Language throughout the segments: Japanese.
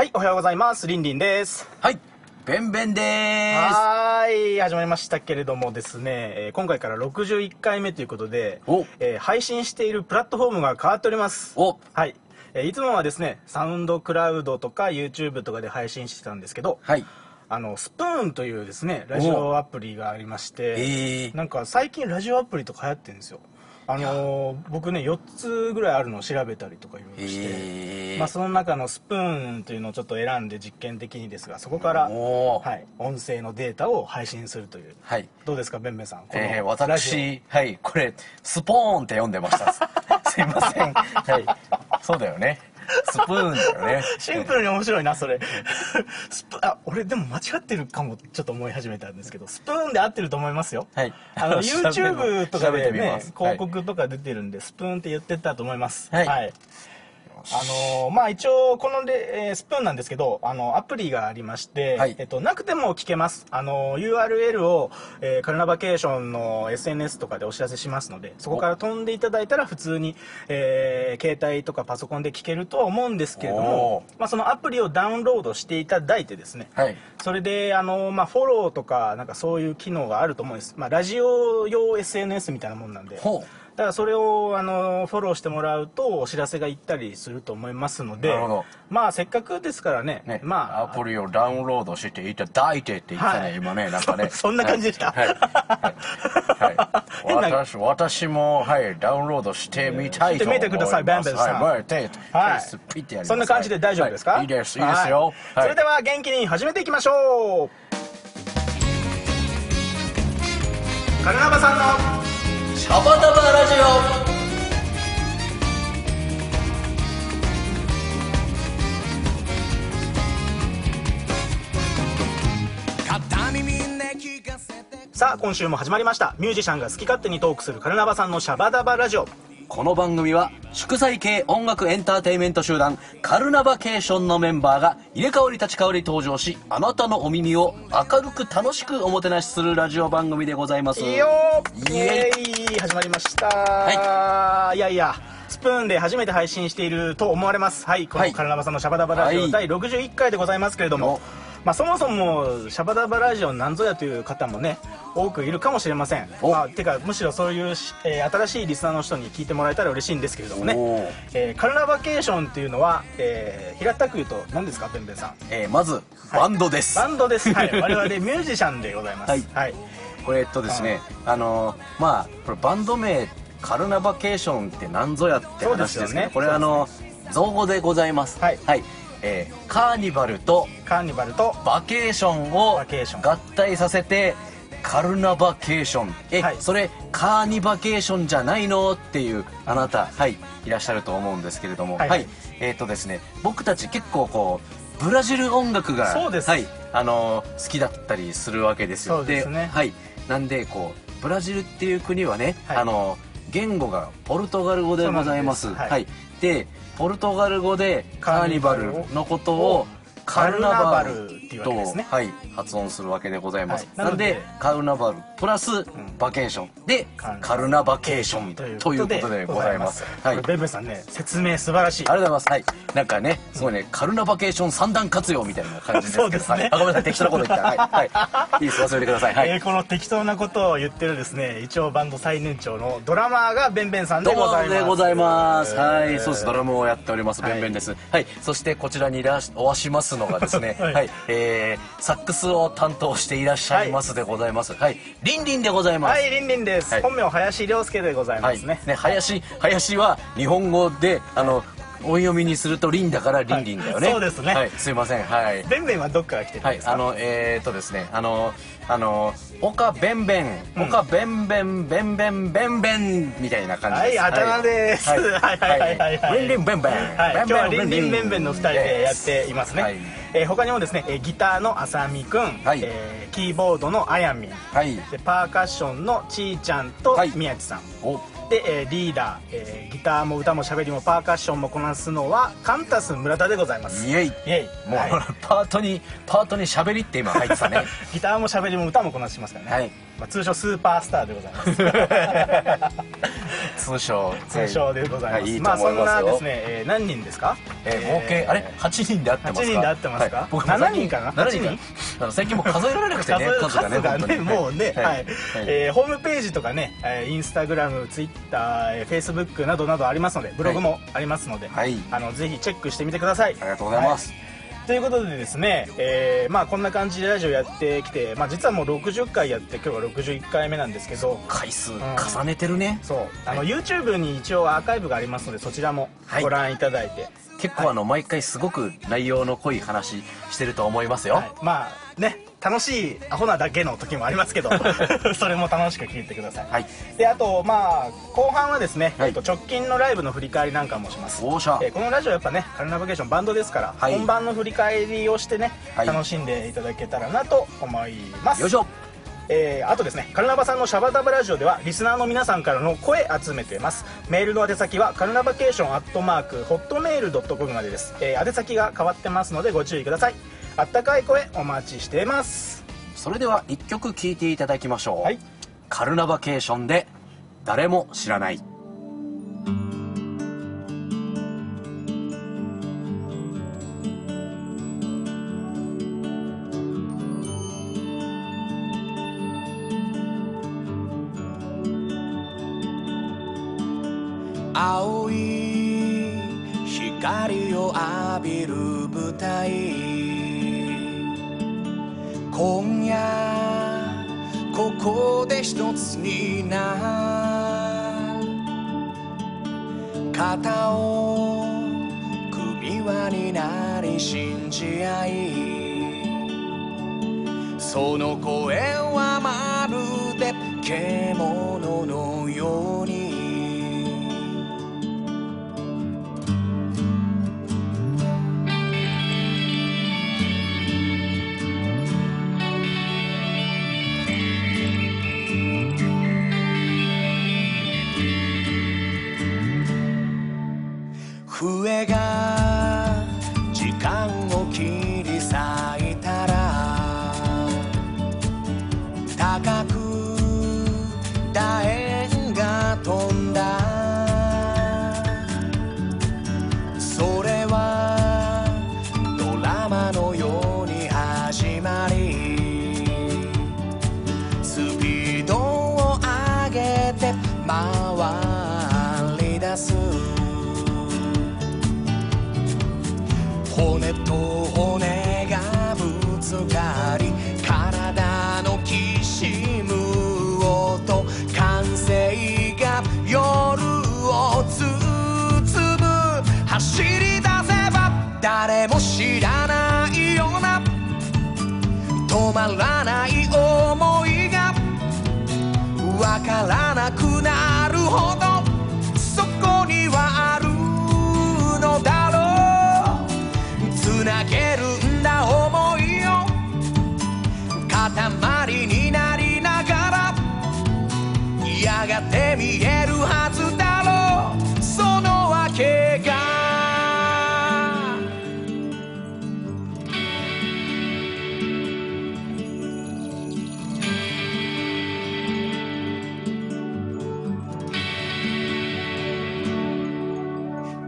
はい、おはようございます。リンリンです。はい、ベンベンでーはーい、始まりましたけれどもですね、えー今回から61回目ということでお、えー配信しているプラットフォームが変わっております。おはい。えーいつもはですね、サウンドクラウドとか YouTube とかで配信してたんですけど、す。はい。あの、スプーンというですね、ラジオアプリがありまして、えーなんか最近ラジオアプリとか流行ってるんですよ。あのー僕ね、4つぐらいあるのを調べたりとかいろいろして、えーまあ、その中のスプーンというのをちょっと選んで実験的にですがそこから、はい、音声のデータを配信するというはい。どうですかベンベンさん？このえー、私、はい、これ、スポーンって読んでました。すいません。はい。そうだよね。スプーンだよね。オシンプルに面白いなそれ。スプあ俺でも間違ってるかもちょっと思い始めたんですけどスプーンで合ってると思いますよ。はい。あの YouTube とかでね広告とか出てるんで、スプーンって言ってたと思います。はいあのまあ一応こので、えースプーンなんですけどあのアプリがありまして、はいえっと、なくても聞けますあの URL を、えーカルナバケーションの SNS とかでお知らせしますのでそこから飛んでいただいたら普通に、えー携帯とかパソコンで聞けるとは思うんですけれどもお、まあ、そのアプリをダウンロードしていただいてですね、はい。それであの、まあ、フォローとかなんかそういう機能があると思うんです、まあ、ラジオ用 SNS みたいなもんなんでほう。だからそれをあのフォローしてもらうとお知らせが行ったりすると思いますのでなるほど。まあせっかくですからねね、まあアプリをダウンロードしていただいてって言ってたね、はい。今ね、なんかね。そそんな感じでした？はい。はい。はい。私、私も、はい、ダウンロードしてみたいと思います。してみてくださいベンベンさん。はい、はい、手、はい。手ピッてやります。そんな感じで大丈夫ですか、はい。いいです、いいですよ。はい。それでは元気に始めていきましょう。カルナバさんのタバタバラジオ。さあ今週も始まりました。ミュージシャンが好き勝手にトークするカルナバさんのシャバダバラジオ。この番組は祝祭系音楽エンターテインメント集団カルナバケーションのメンバーが入れ替わり立ち替わり登場しあなたのお耳を明るく楽しくおもてなしするラジオ番組でございます。いいよイ。イエイ始まりました、い、やいやスプーンで初めて配信していると思われます。はいこはい。のカルナバさんのシャバダバラジオ、はい。第61回でございますけれどもまあ、そもそもシャバダバラジオなんぞやという方もね多くいるかもしれません、お。まあ、てかむしろそういうし、えー新しいリスナーの人に聞いてもらえたら嬉しいんですけれどもね。えーカルナバケーションっていうのは、えー平たく言うと何ですかペンペンさん？えーまずバンドです、バンドです、はい、我々ミュージシャンでございます。はい。はい。これえっとですねあのーまあこれバンド名カルナバケーションって何ぞやって話ですけどこれあの造語でございます。はいえーカーニバルとカーニバルとバケーションを合体させてカルナバケーション。え、はい。それカーニバケーションじゃないの？っていうあなたはいいらっしゃると思うんですけれども。ははい。い、えっ、とですね僕たち結構こうブラジル音楽がそうです。はいあのー好きだったりするわけですよ。そうですね。はい。なんでこうブラジルっていう国はね、はい。あのー言語がポルトガル語でございます。そうなんです。はい、でポルトガル語でカーニバルのことをカルナバルっていうわとけですねはい、発音するわけでございます、はいなのでなんでカルナバルプラスバケーションでカルナバケーションということでございますはいベンベンさんね説明素晴らしいありがとうございます。はい。なんかね、すごいね、カルナバケーション三段活用みたいな感じで。そうですねはいあ、ごめんなさい、適当なこと言った。はい。はい。いいです、忘れてください。はい。えーこの適当なことを言ってるですね一応バンド最年長のドラマーがベンベンさんでございますでございます。はい、えーそうです。ドラムをやっております、はいベンベンです。はい、そしてこちらにいらしおわしますのがですね、はいはい、えー、サックスを担当していらっしゃいますでございます。はい、リンリンでございます。はいリンリンです、はい本名林亮介でございはい、ますね、ね、林、林は日本語で、あの、音読みにするとリンだからリンリンだよね。はいそうですねはい、すいません。はい。ベンベンはどっから来てるんはいで、すか、あの、えー、っとですね、あの、あの、岡ベンベン、うん。岡ベンベン、ベンベン、ベンベンみたいな感じです。はいあだ名です。はい。はいはいはいはい。リンリンベンベン。はい、今日はリンリンベンの2人でやっていますね、はい。えー他にもですね、えーギターのあさみくん、はい。えーキーボードのあやみん。はい。でパーカッションのちーちゃんとはい。宮地さん、お、で、えーリーダー、えーギターも歌もしゃべりもパーカッションもこなすのはカンタス村田でございます。イエイ。イエイ。もう、はい。パートに、パートに喋りって今入ってたね。ギターもしゃべりも歌もこなしますからね、はいまあ、通称スーパースターでございます。通称通称でございます、はいいいとまあそんなですね、えー何人ですか？えー合計あれ？8人で合ってますか？8人で合ってますか？はい。僕も7人かな？7人8あの最近もう数えられなくてね 数数がね数がね。もうね、はい。はい。えーホームページとかね、えーインスタグラムツイッター、えーフェイスブックなどなどありますのでブログもありますので、はい。あのぜひチェックしてみてください。ありがとうございます。はいということでですね、えーまあこんな感じでラジオやってきて、まあ、実はもう60回やって今日は61回目なんですけど回数重ねてるね。そう。あの YouTube に一応アーカイブがありますのでそちらもご覧いただいて、結構あの毎回すごく内容の濃い話してると思いますよ、はい。まあね楽しいアホなだけの時もありますけど。それも楽しく聞いてください、はい。であとまあ後半はですね、はい。えっと直近のライブの振り返りなんかもします。おーしゃ。えーこのラジオやっぱねカルナバケーションバンドですから、はい。本番の振り返りをしてね、はい。楽しんでいただけたらなと思います。よいしょえーあとですねカルナバさんのシャバダバラジオではリスナーの皆さんからの声集めてます。メールの宛先はカルナバケーションアットマークホットメールドットコムまでです、えー宛先が変わってますのでご注意ください。あったかい声お待ちしています。それでは1曲聴いていただきましょう、はい。カルナバケーションで誰も知らないびる舞台今夜ここで一つになる肩を組輪になり信じ合い。その声はまるで獣。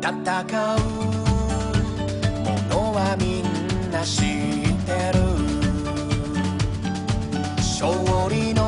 戦うものはみんな知ってる。勝利の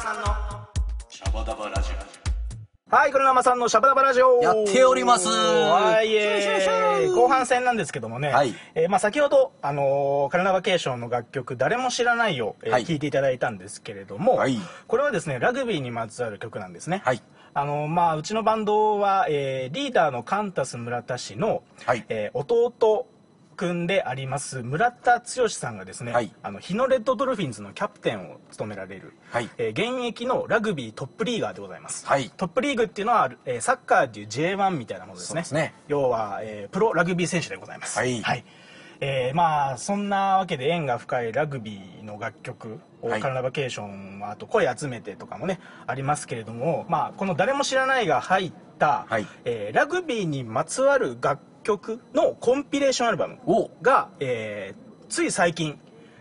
さんのシャバダバラジはい、カルナバさんのシャバダバラジオ。やっております。はい、えー、後半戦なんですけどもね、はい。えーまあ、先ほど、あのーカルナバケーションの楽曲「誰も知らないよ」えーはい。聞いていただいたんですけれども、はい。これはですねラグビーにまつわる曲なんですね、はい。あのーまあ、うちのバンドは、えーリーダーのカンタス村田氏の、はい。えー弟くんであります村田剛さんがですね、はい。あの日野レッドドルフィンズのキャプテンを務められる、はい。えー現役のラグビートップリーガーでございます、はい。トップリーグっていうのは、えーサッカーっていう J1 みたいなものですね。ね。要は、えープロラグビー選手でございます。はい。えーまあそんなわけで縁が深いラグビーの楽曲カラナバケーションはあと声集めてとかもねありますけれども、まあ、この「誰も知らない」が入った、はい。えーラグビーにまつわる楽曲のコンピレーションアルバムお。が、えーつい最近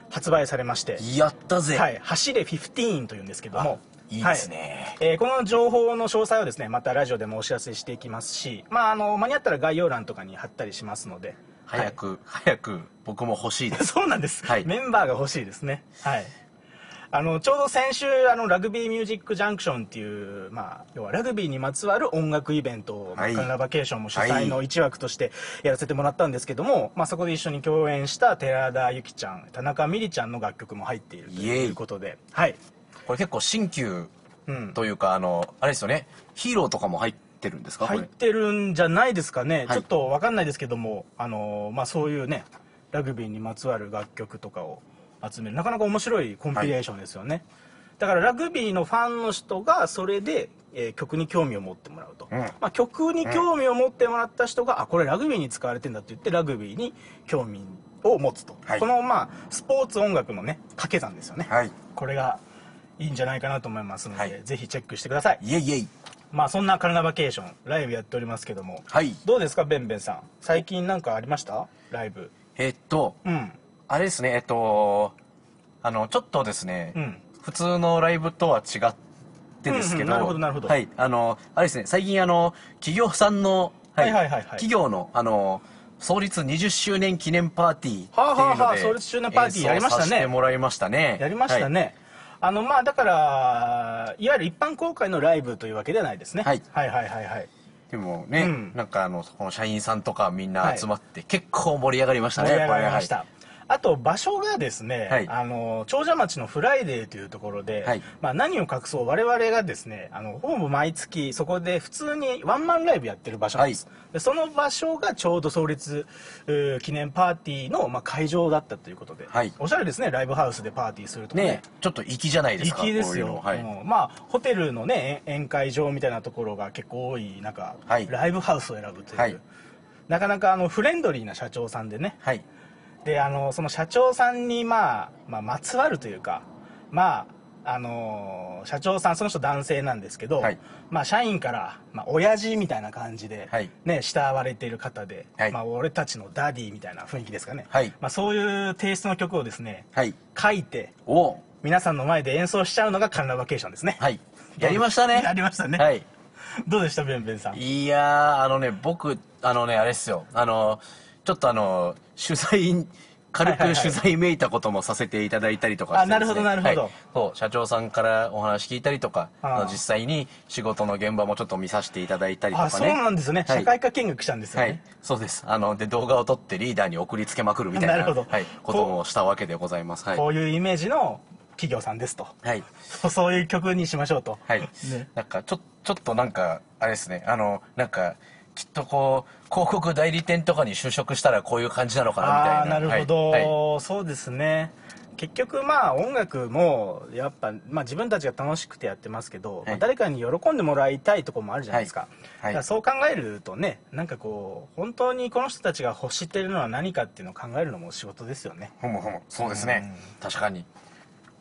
発売されまして。やったぜ、はい、走れ15というんですけども。いいですね。はいえーこの情報の詳細をですねまたラジオでもお知らせしていきますし、まあ、あの間に合ったら概要欄とかに貼ったりしますので。早く、早く僕も欲しいです。そうなんです、はい。メンバーが欲しいですね。はいあのちょうど先週あのラグビーミュージックジャンクションっていう、まあ、要はラグビーにまつわる音楽イベントを、はい。カナダバケーションも主催の一枠としてやらせてもらったんですけども、まあ、そこで一緒に共演した寺田由紀ちゃん田中美里ちゃんの楽曲も入っているということで。はい、これ結構新旧うん、というかあのあれですよね。ヒーローとかも入ってるんですか？入ってるんじゃないですかね、はい。ちょっと分かんないですけども、あのーまあ、そういうねラグビーにまつわる楽曲とかを集める。なかなか面白いコンピレーションですよね、だからラグビーのファンの人がそれで、えー曲に興味を持ってもらうと、うん。まあ、曲に興味を持ってもらった人が、あこれラグビーに使われてんだって言ってラグビーに興味を持つと、はい。このまあスポーツ音楽のね掛け算ですよね、はい。これがいいんじゃないかなと思いますので、はい。ぜひチェックしてください。イエイイエイ。まあそんなカルナバケーションライブやっておりますけども。はい。どうですかベンベンさん。最近なんかありました？ライブ。えっとうんあれですねえっとあのちょっとですね、うん。普通のライブとは違ってですけど、うんうんなるほどなるほど。はいあのあれですね最近あの企業さんの、はいはいはいはい企業のあの創立20周年記念パーティーっていうので、はあはあはあ創立周年パーティーやりましたね。演奏させてもらいましたね。やりましたね、あのまあだからいわゆる一般公開のライブというわけではないですね、はい。はいはいはいはい。でもね、うん。なんかあのこの社員さんとかみんな集まって、結構盛り上がりましたね盛り上がりました、こあと場所がですね、はい。あの長者町のフライデーというところで、はい。まあ、何を隠そう我々がですねあのほぼ毎月そこで普通にワンマンライブやってる場所なんです、でその場所がちょうど創立記念パーティーの、まあ、会場だったということで、はい。おしゃれですねライブハウスでパーティーするとかね。れねちょっと粋じゃないですか粋ですよ。こうまあホテルのね宴会場みたいなところが結構多い中、はい。ライブハウスを選ぶという、はい。なかなかあのフレンドリーな社長さんでねはいであのその社長さんに、まあ、まあまつわるというかまああの社長さんその人男性なんですけど、はい。まあ、社員から、まあ親父みたいな感じで、はい。ね、慕われている方で、はい。まあ、俺たちのダディみたいな雰囲気ですかね、はい。まあ、そういうテイストの曲をですねはい。書いてお。皆さんの前で演奏しちゃうのがカルナバケーションですね。はい。やりましたね。やりましたね、はい。どうでしたベンベンさん？いやーあのね僕あのねあれっすよ。あのちょっとあの取材軽く取材めいたこともさせていただいたりとかしてなるほどなるほど。はいそう社長さんからお話聞いたりとか実際に仕事の現場もちょっと見させていただいたりとかね。あそうなんですね、はい。社会科見学したんですよね、はい、そうです。あの、で、動画を撮ってリーダーに送りつけまくるみたいな、なるほど。はい、こともしたわけでございます。はい。こういうイメージの企業さんですと。はい。そういう曲にしましょうと。はい。ね。なんか、ちょ、ちょっとなんか、あれですね、あの、なんか、きっとこう、広告代理店とかに就職したらこういう感じなのかなみたいな。なるほど、はい。はい。そうですね。結局まあ音楽もやっぱ、まあ、自分たちが楽しくてやってますけど、まあ誰かに喜んでもらいたいところもあるじゃないですか,、はい。はい。そう考えるとねなんかこう本当にこの人たちが欲してるのは何かっていうのを考えるのも仕事ですよね。ほもほも。そうですね。確かに。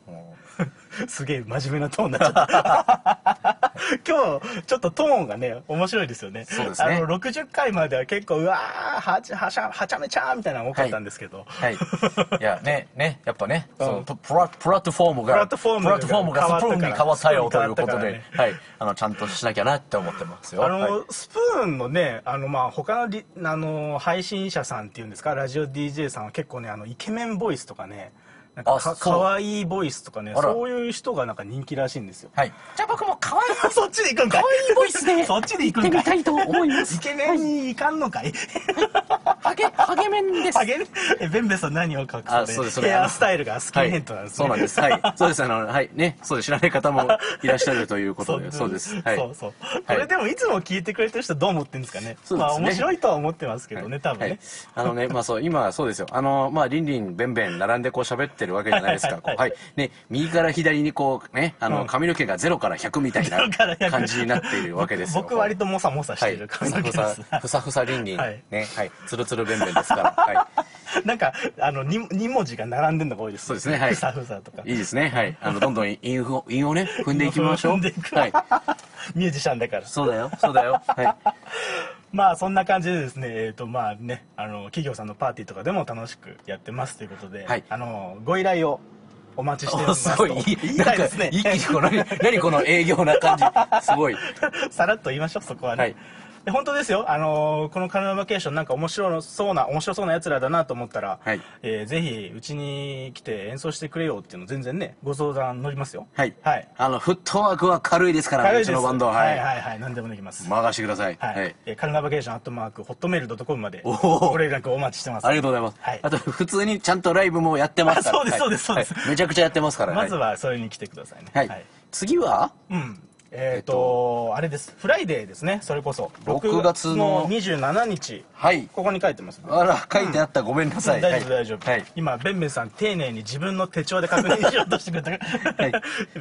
も すげえ真面目なトーンになっちゃった。今日ちょっとトーンがね面白いですよね。そうですね。あの60回までは結構うわーはちはしゃはちゃめちゃーみたいなのが多かったんですけど、うはい。いや、ね、ね、やっぱね、うんそのププラプラットフォームが、プラットフォームがプラットフォームがスプーンに変わったよということでね、はい。あの、ちゃんとしなきゃなって思ってますよ。あの、はい。スプーンのねあのまあ他のリあの配信者さんっていうんですか？ラジオ DJ さんは結構ねあのイケメンボイスとかねなんかかかわいいボイスとかねあらそういう人がなんか人気らしいんですよはい。じゃあ僕も可愛い そっちで行くんかいいボイスで そっちで行くんかい行ってみたいと思いますイケメンに行かんのかいハゲ、ハゲメンですハゲえベンベさん何を隠あすそうですそれヘアスタイルがスキンヘッドなんですね、はい、そうなんです。はい。そうです。あの、はい。ね。そうです。知らない方もいらっしゃるということで。そうです。はい。そうそう。これでもいつも聞いてくれてる人どう思ってるんですかね。そうですねまあ面白いとは思ってますけどね、多分ね。はい、あのね、まあそう、今はそうですよ。あの、まあ、リンリン、ベンベン、並んでこう喋ってるわけじゃないですか。はい。ね、右から左にこう、ね、あの、髪の毛が0から100みたい0から100な感じになっているわけですよ。僕割とモサモサしはい。てるふ髪の毛さふさです。、ふさふさリンリン、はいね、はい。つるつるベンベンですから。はなんか、あの、2, 二文字が並んでるのが多いです。そうですねはいふさふさとかい。。いいですね。はい。あの、どんどん韻を、韻をね、踏んでいきましょう。踏んでいくはい。ミュージシャンだから。そうだよ、そうだよ。はい。まあそんな感じでですね、えっ、とまあね、あの、企業さんのパーティーとかでも楽しくやってますということで、はいあの、ご依頼をお待ちしておりおますと。すごい、い言い、たいですね。一気にこの、何、何この営業な感じ。すごい。さらっと言いましょう、そこはね。はいで本当ですよ、あのーこのカナダバケーションなんか面白そうな、面白そうな奴らだなと思ったら、はいえーぜひ、うちに来て演奏してくれよっていうの全然ね、ご相談乗りますよ。はい。はい。あの、フットワークは軽いですから、軽いうですちのバンドは。ははいい。はいはい、何でもできます。任してください。ははいい。えーカルナバケーションアットマークホットメールドットコムまでおーご連絡お待ちしてますありがとうございます。はいあと、普通にちゃんとライブもやってますから。あそうですそうですそうですはいめちゃくちゃやってますから。まずははそれに来てくださいねい。はい。次は？うんえっ、とあれですフライデーですねそれこそ6月の27日はい。ここに書いてますねあら、書いてあった。ごめんなさい。大丈夫はい大丈夫、はい。今ベンベンさん丁寧に自分の手帳で確認しようとしてくれた、はい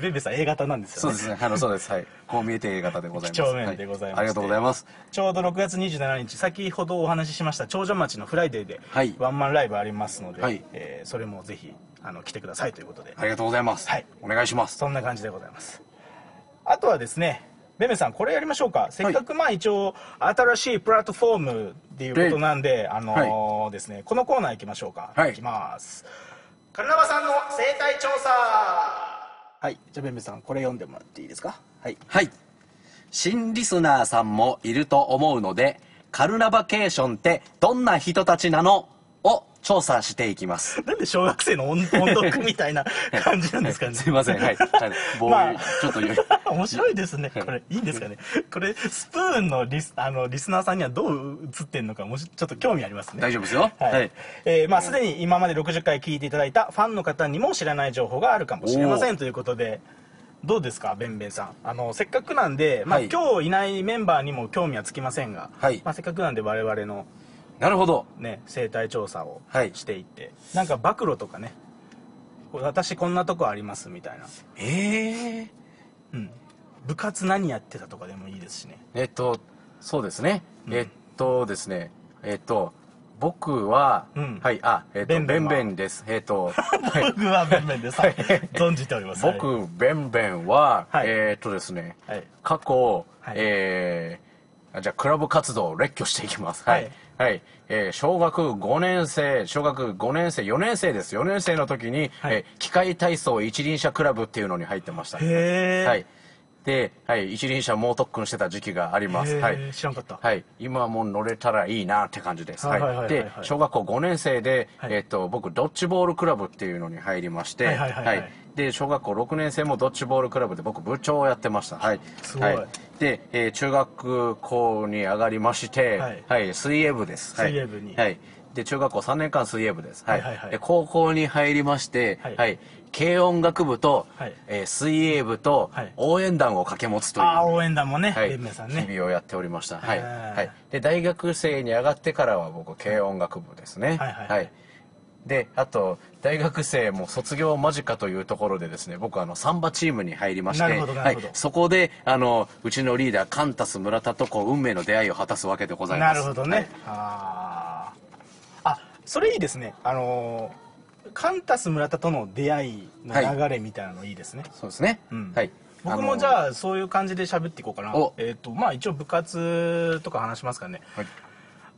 ベンベンさん A 型なんですよ、ね、そうですね。あの、そうです。はい。こう見えて A 型でございます。几帳面でございましてはありがとうございます。ちょうど6月27日先ほどお話ししました長者町のフライデーではいワンマンライブありますので、はいえーそれもぜひあの来てくださいということでありがとうございます。はいお願いします。そんな感じでございますあとはですねベンベンさんこれやりましょうか。せっかくまあ一応新しいプラットフォームっていうことなんであのーですねこのコーナー行きましょうか。はい。きます。カルナバさんの生態調査。はい。じゃあベンベンさんこれ読んでもらっていいですか？はい。はい。新リスナーさんもいると思うので、カルナバケーションってどんな人たちなの？を調査していきます。なんで小学生の音 音読みたいな感じなんですかねすいません。はい。はい、棒、まあちょっと。面白いですねこれいいんですかねこれスプーンのリスあのリスナーさんにはどう映ってんのかもしちょっと興味ありますね大丈夫ですよ。はい、はい。えーまあすでに今まで60回聞いていただいたファンの方にも知らない情報があるかもしれませんということでどうですかベンベンさん？あのせっかくなんで、まあはい今日いないメンバーにも興味はつきませんが、はいまあ、せっかくなんで我々の、なるほど。ね、生態調査をはい。していって、なんか暴露とかね。私こんなとこありますみたいな、ええうん、部活何やってたとかでもいいですしね。えっと、そうですね。うん。えっとですね。えっと、僕は、うん。はい、あ、えっと、ベンベンです。えっと、はい。僕はベンベンです、はい。存じております。僕、ベンベンは、はい。えっとですね、はい。過去、はい。えじゃあクラブ活動を列挙していきます。はい。はい、はい。えー小学5年生小学5年生4年生です。4年生の時に、はい。えー機械体操一輪車クラブっていうのに入ってました。へえ、はい。で、はい、一輪車猛特訓してた時期があります。はい。知らんかった。はい。今はもう乗れたらいいなって感じです。はいはいはいはい。で、小学校5年生で、はい。えっと、僕、ドッジボールクラブっていうのに入りまして、はいはいはい。はいで、小学校6年生もドッジボールクラブで僕、部長をやってました。はい。すごいはいで、えー中学校に上がりまして、はいはい、水泳部です。はい水泳部にはい。で、中学校3年間水泳部です。はい。はいはいはいで、高校に入りまして、はいはい。軽音楽部と、はいえー水泳部とはい応援団を掛け持つという、ああ応援団もね、はい、さんね日々をやっておりました。はい。はい。で、大学生に上がってからは僕、軽音楽部ですね。はいはいはいで、あと、大学生も卒業間近というところでですね、僕、あの、サンバチームに入りまして、はい。そこで、あの、うちのリーダー、カンタス村田とこう、運命の出会いを果たすわけでございます。なるほどね、はい。あそれいいですね。あのーカンタス村田との出会いの流れみたいなのいいですね、そうですね。うん。はい。僕もじあゃあそういう感じで喋っていこうかな。お。えっ、とまあ一応部活とか話しますかね。の、はい。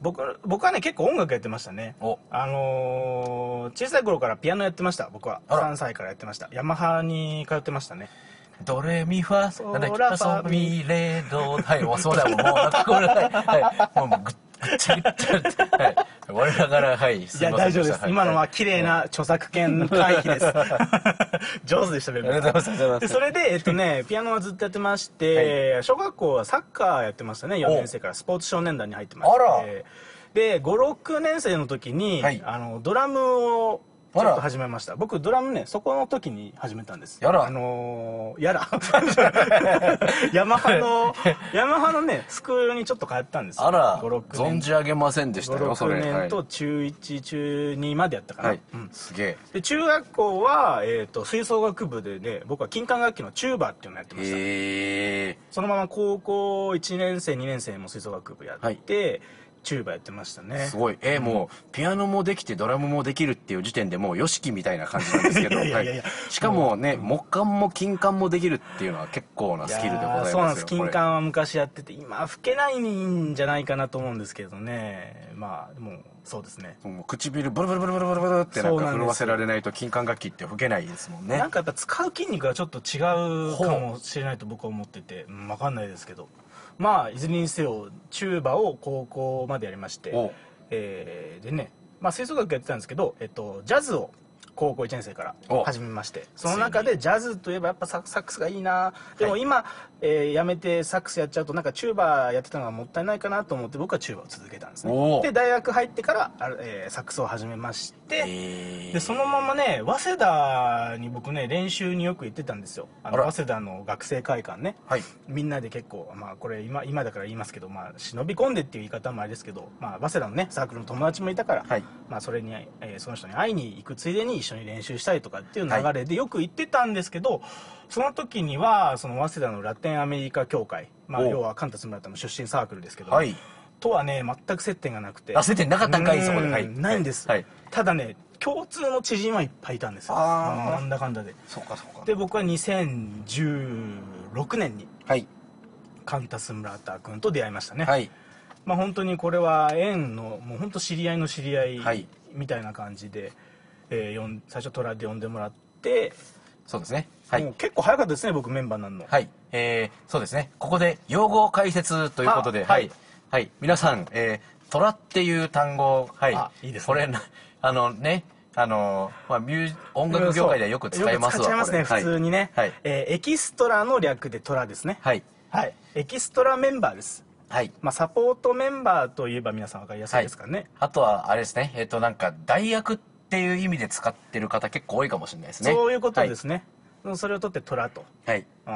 僕僕はね結構音楽やってましたね。お。あのー小さい頃からピアノやってました僕は。あら。3歳からやってました。ヤマハに通ってましたねドレミファソラファソミレド。はいもうそうだもうもうなんかこれはいはいもうもうぐっちゃぐっちゃってはい我ながらはいいやすいません大丈夫です、し今のは綺麗な著作権回避です上手でしたねありがとうございますでそれでえっとねピアノはずっとやってまして、小学校はサッカーやってましたね4年生からスポーツ少年団に入ってましてで56年生の時に、はいあのドラムをちょあらっと始めました。僕ドラムねそこの時に始めたんです。やら。あのーやら。ヤマハの ヤマハのねスクールにちょっと通ったんですよ。あら。56年。存じ上げませんでしたよそれ。56年とは中1中2までやったかな、いはい。うん。すげえ。で中学校は、えー、と吹奏楽部でね僕は金管楽器のチューバーっていうのをやってました、へえそのまま高校1年生2年生も吹奏楽部やって、チューバーやってましたね。すごい。えーもうピアノもできてドラムもできるっていう時点でもう YOSHIKI みたいな感じなんですけど いやいやいやはい。しかもね木管も金管もできるっていうのは結構なスキルでございますよそうなんです。金管は昔やってて今吹けないんじゃないかなと思うんですけどね。まあでもそうですね。もう唇ブルブルブルブルブルブルってなんか震わせられないと金管楽器って吹けないですもんねなんかやっぱ使う筋肉がちょっと違うかもしれないと僕は思ってて、うん、分かんないですけどまあいずれにせよチューバを高校までやりましてお、えーでね、まあ、吹奏楽やってたんですけど、えっと、ジャズを高校1年生からお。始めまして。その中でジャズといえばやっぱササックスがいいな。でも今、えーやめてサックスやっちゃうとなんかチューバーやってたのがもったいないかなと思って僕はチューバーを続けたんですおねで大学入ってから、あえーサックスを始めまして、えでそのままね早稲田に僕ね練習によく行ってたんですよ。あの早稲田の学生会館ね。はい。みんなで結構まあこれ今今だから言いますけどまあ忍び込んでっていう言い方もあれですけどまあ早稲田のねサークルの友達もいたから、はい。まあそれに、えーその人に会いに行くついでに一緒に練習したりとかっていう流れでよく行ってたんですけど、その時にはその早稲田のラテンアメリカ協会まあお要はカンタス村田の出身サークルですけど、はい。とはね全く接点がなくて。あ接点なかったんかいそこで。うんはい。ないんです、はい。ただね共通の知人はいっぱいいたんですよ。あー。なんだかんだで。そうかそうか。で僕は2016年にはい。カンタス村田君と出会いましたね、はい。まあ本当にこれは縁のもう本当知り合いの知り合はいい。みたいな感じで、えー最初トラで呼んでもらって、そうですね。はい。結構早かったですね僕メンバーになるの、はい、えー、そうですね。ここで用語解説ということで、あはい。はい、はい、皆さん、えー、虎っていう単語、はい、あいいですね。これな、あのね、あの、まあ、ミュー音楽業界ではよく使いますわ。よく使っちゃいますね普通にね、はい、えーエキストラの略でトラですね。はい、はい。エキストラメンバーです。はい。まあサポートメンバーといえば皆さん分かりやすいですかね、あとは、あれですね、えっ、と、なんか、代役っていう意味で使ってる方結構多いかもしれないですね。そういうことですね、それを取ってトラと、はい。うん。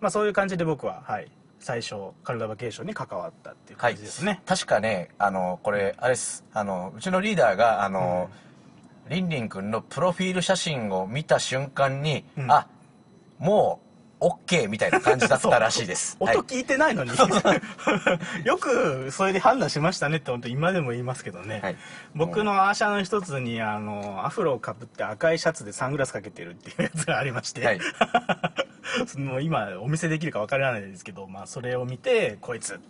まあ、そういう感じで僕は、はい、最初カルダバケーションに関わったっていうはい感じですね、確かねあのこれあれです。あのうちのリーダーがあの、りん。りんくんのプロフィール写真を見た瞬間に、うん。あもう OK みたいな感じだったらしいです。はい。音聞いてないのに。よくそれで判断しましたねって本当今でも言いますけどね、はい。僕のアーシャの一つにあのアフロをかぶって赤いシャツでサングラスかけてるっていうやつがありまして、はい。もう今お見せできるかわからないですけど、まあ、それを見てこいつはい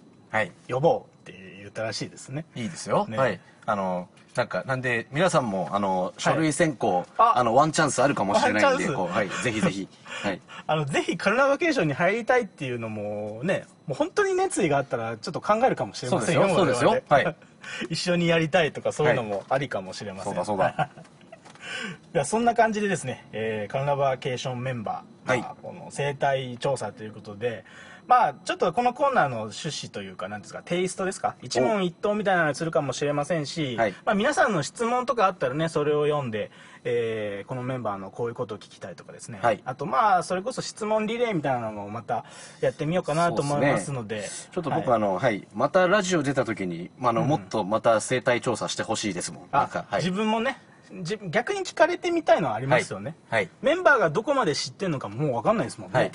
呼ぼうって言ったらしいですね。いいですよ、ね。はい。あのなんかなんで皆さんもあの書類選考、ああのワンチャンスあるかもしれないんでこう、はい、ぜひぜひ、はい、あのぜひカルナバケーションに入りたいっていうのもねもう本当に熱意があったらちょっと考えるかもしれませんよそうですよ。は。い。一緒にやりたいとかそういうのもありかもしれません、そうだそうだ。ではそんな感じでですね、えーカルナバケーションメンバーが、はい。この生態調査ということでまあちょっとこのコーナーの趣旨というかなんですかテイストですか？一問一答みたいなのにするかもしれませんし、はい。まあ、皆さんの質問とかあったらねそれを読んで、えーこのメンバーのこういうことを聞きたいとかですね、はい。あとまあそれこそ質問リレーみたいなのもまたやってみようかなと思いますので。ちょっと僕、はい。あのはい。またラジオ出た時に、まあ、あのもっとまた生態調査してほしいですもん。なんあか、はい。自分もねじ逆に聞かれてみたいのはありますよね、はい。メンバーがどこまで知ってるのかももう分かんないですもんね、はい、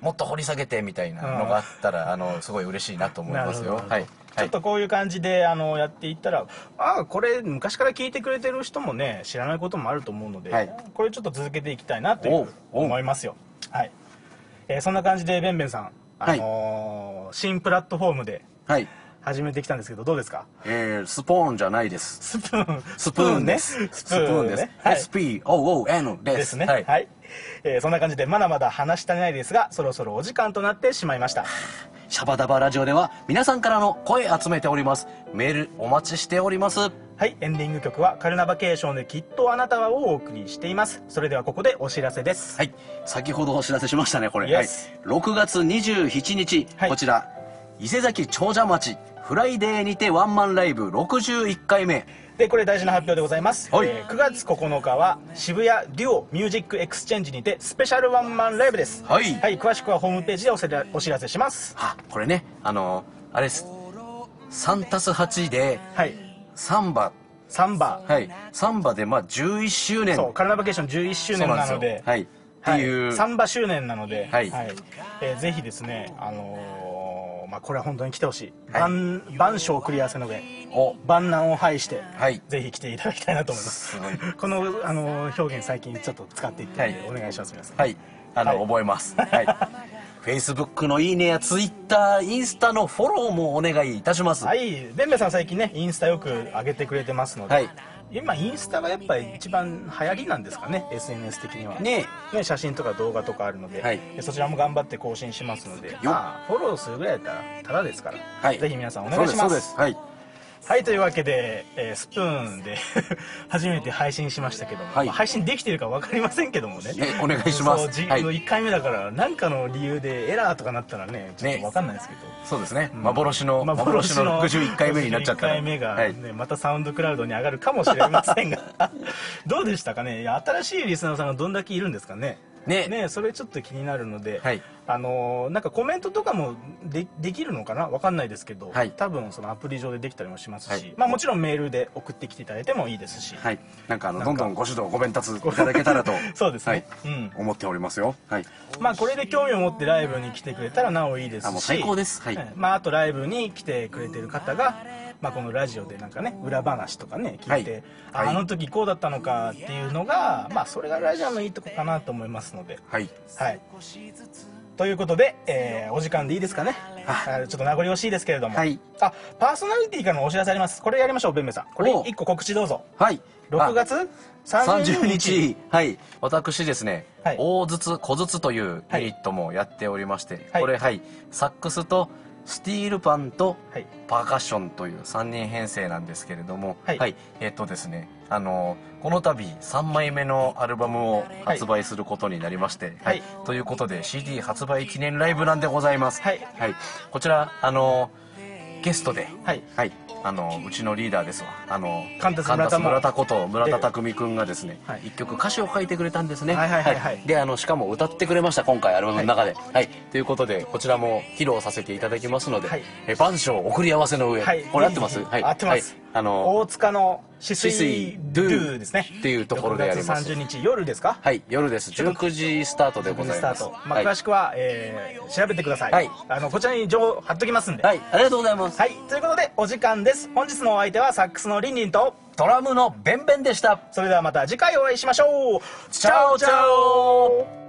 もっと掘り下げてみたいなのがあったら、あのすごい嬉しいなと思いますよ。はい。ちょっとこういう感じであのやっていったらああこれ昔から聞いてくれてる人もね知らないこともあると思うので、はい。これちょっと続けていきたいなという思いますよ。はい、えーそんな感じでベンベンさん、あのー新プラットフォームではい始めてきたんですけどどうですか？えー、スポーンじゃないです。スプーンスプーンですスプーンね。です、はい。SPOON です。ですね。ははい。い、えーそんな感じでまだまだ話したないですがそろそろお時間となってしまいました。シャバダバラジオでは皆さんからの声集めております。メールお待ちしております。はい。エンディング曲は「カルナバケーションできっとあなたは」をお送りしています。それではここでお知らせです。はい。先ほどお知らせしましたねこれ、はい、6月27日、はい。こちら伊勢崎長者町フライデーにてワンマンライブ61回目。でこれ大事な発表でございます、はい。えー9月9日は渋谷デュオミュージックエクスチェンジにてスペシャルワンマンライブです。はい。詳しくはホームページでおせらお知らせします。あこれねあのあれです。3たす8ではい。サンバ。サンバ。はい。サンバでまあ11周年。そうカルナバケーション11周年なので。はい。っていう、はい、サンバ周年なので、はい。えーぜひですね、あのーまあ、これは本当に来てほしい、はい。万万象クリアせの上。お。万難を排して、はい。ぜひ来ていただきたいなと思います。この、あのー表現最近ちょっと使っていってお願いします皆さん。はい。あの、はい。覚えます。はい。Facebook のいいねや Twitter インスタのフォローもお願いいたします。はい。ベンベさん最近ねインスタよく上げてくれてますので、はい今インスタがやっぱり一番流行りなんですかね SNS 的には。ね。ね、写真とか動画とかあるので,、はい。でそちらも頑張って更新しますので、まあ、フォローするぐらいだったらタダですから、はい。ぜひ皆さんお願いしますそうです。はいはいというわけで、えースプーンで 初めて配信しましたけども、はい。まあ配信できてるか分かりませんけどもね。ねお願いします。そうじはい。1回目だから何かの理由でエラーとかなったらねちょっと分かんないですけど、そうですね、幻の幻の61回目になっちゃったら。61回目が、はい。ねまたサウンドクラウドに上がるかもしれませんが。どうでしたかね？新しいリスナーさんがどんだけいるんですかね？ね。ねそれちょっと気になるので、はいあのーなんかコメントとかもでできるのかな？わかんないですけど、はい。多分そのアプリ上でできたりもしますし、はい。まあ、もちろんメールで送ってきていただいてもいいですし、はい。なんかあのどんどんご指導ご鞭達いただけたらと。そうですね。はい。うん。思っておりますよ。はい。まあこれで興味を持ってライブに来てくれたらなおいいですし。あもう最高です。はい。まあ、あとライブに来てくれてる方が、まあ、このラジオでなんかね裏話とかね聞いて、はい。あはい。あの時こうだったのかっていうのが、まあ、それがラジオのいいとこかなと思いますので。はい。はいということで、えーお時間でいいですかね？ちょっと名残惜しいですけれども、はい。あパーソナリティからのお知らせあります。これやりましょうベンベさん。これお1個告知どうぞ。はい。6月30 30日。日。はい。私ですね、はい。大筒小筒というユニットもやっておりまして、はい。これはい。サックスとスティールパンとはい。パーカッションという3人編成なんですけれどもはい。えっとですねあのこの度3枚目のアルバムを発売することになりまして、はい。ということで CD 発売記念ライブなんでございます。はい。こちらあのゲストではい。はい、あのうちのリーダーですわ。あのカンタス村田も。村田こと村田匠君がですね、はい。一曲歌詞を書いてくれたんですね。はいはいはいはい。であのしかも歌ってくれました今回アルバムの中で。はい、ということでこちらも披露させていただきますので、はい。え番章送り合わせの上、はい。これ合ってます？はい。合ってます。はい、あの大塚の止水ドゥですね。っていうところでやります。6月30日夜ですか？はい夜です。19時スタートでございます。まあはい、詳しくは、えー調べてください、はい。あのこちらに情報貼っときますんで。はい、ありがとうございます、はい、ということでお時間です。本日のお相手はサックスのリンリンとドラムのベンベンでした。それではまた次回お会いしましょう。チャオチャオ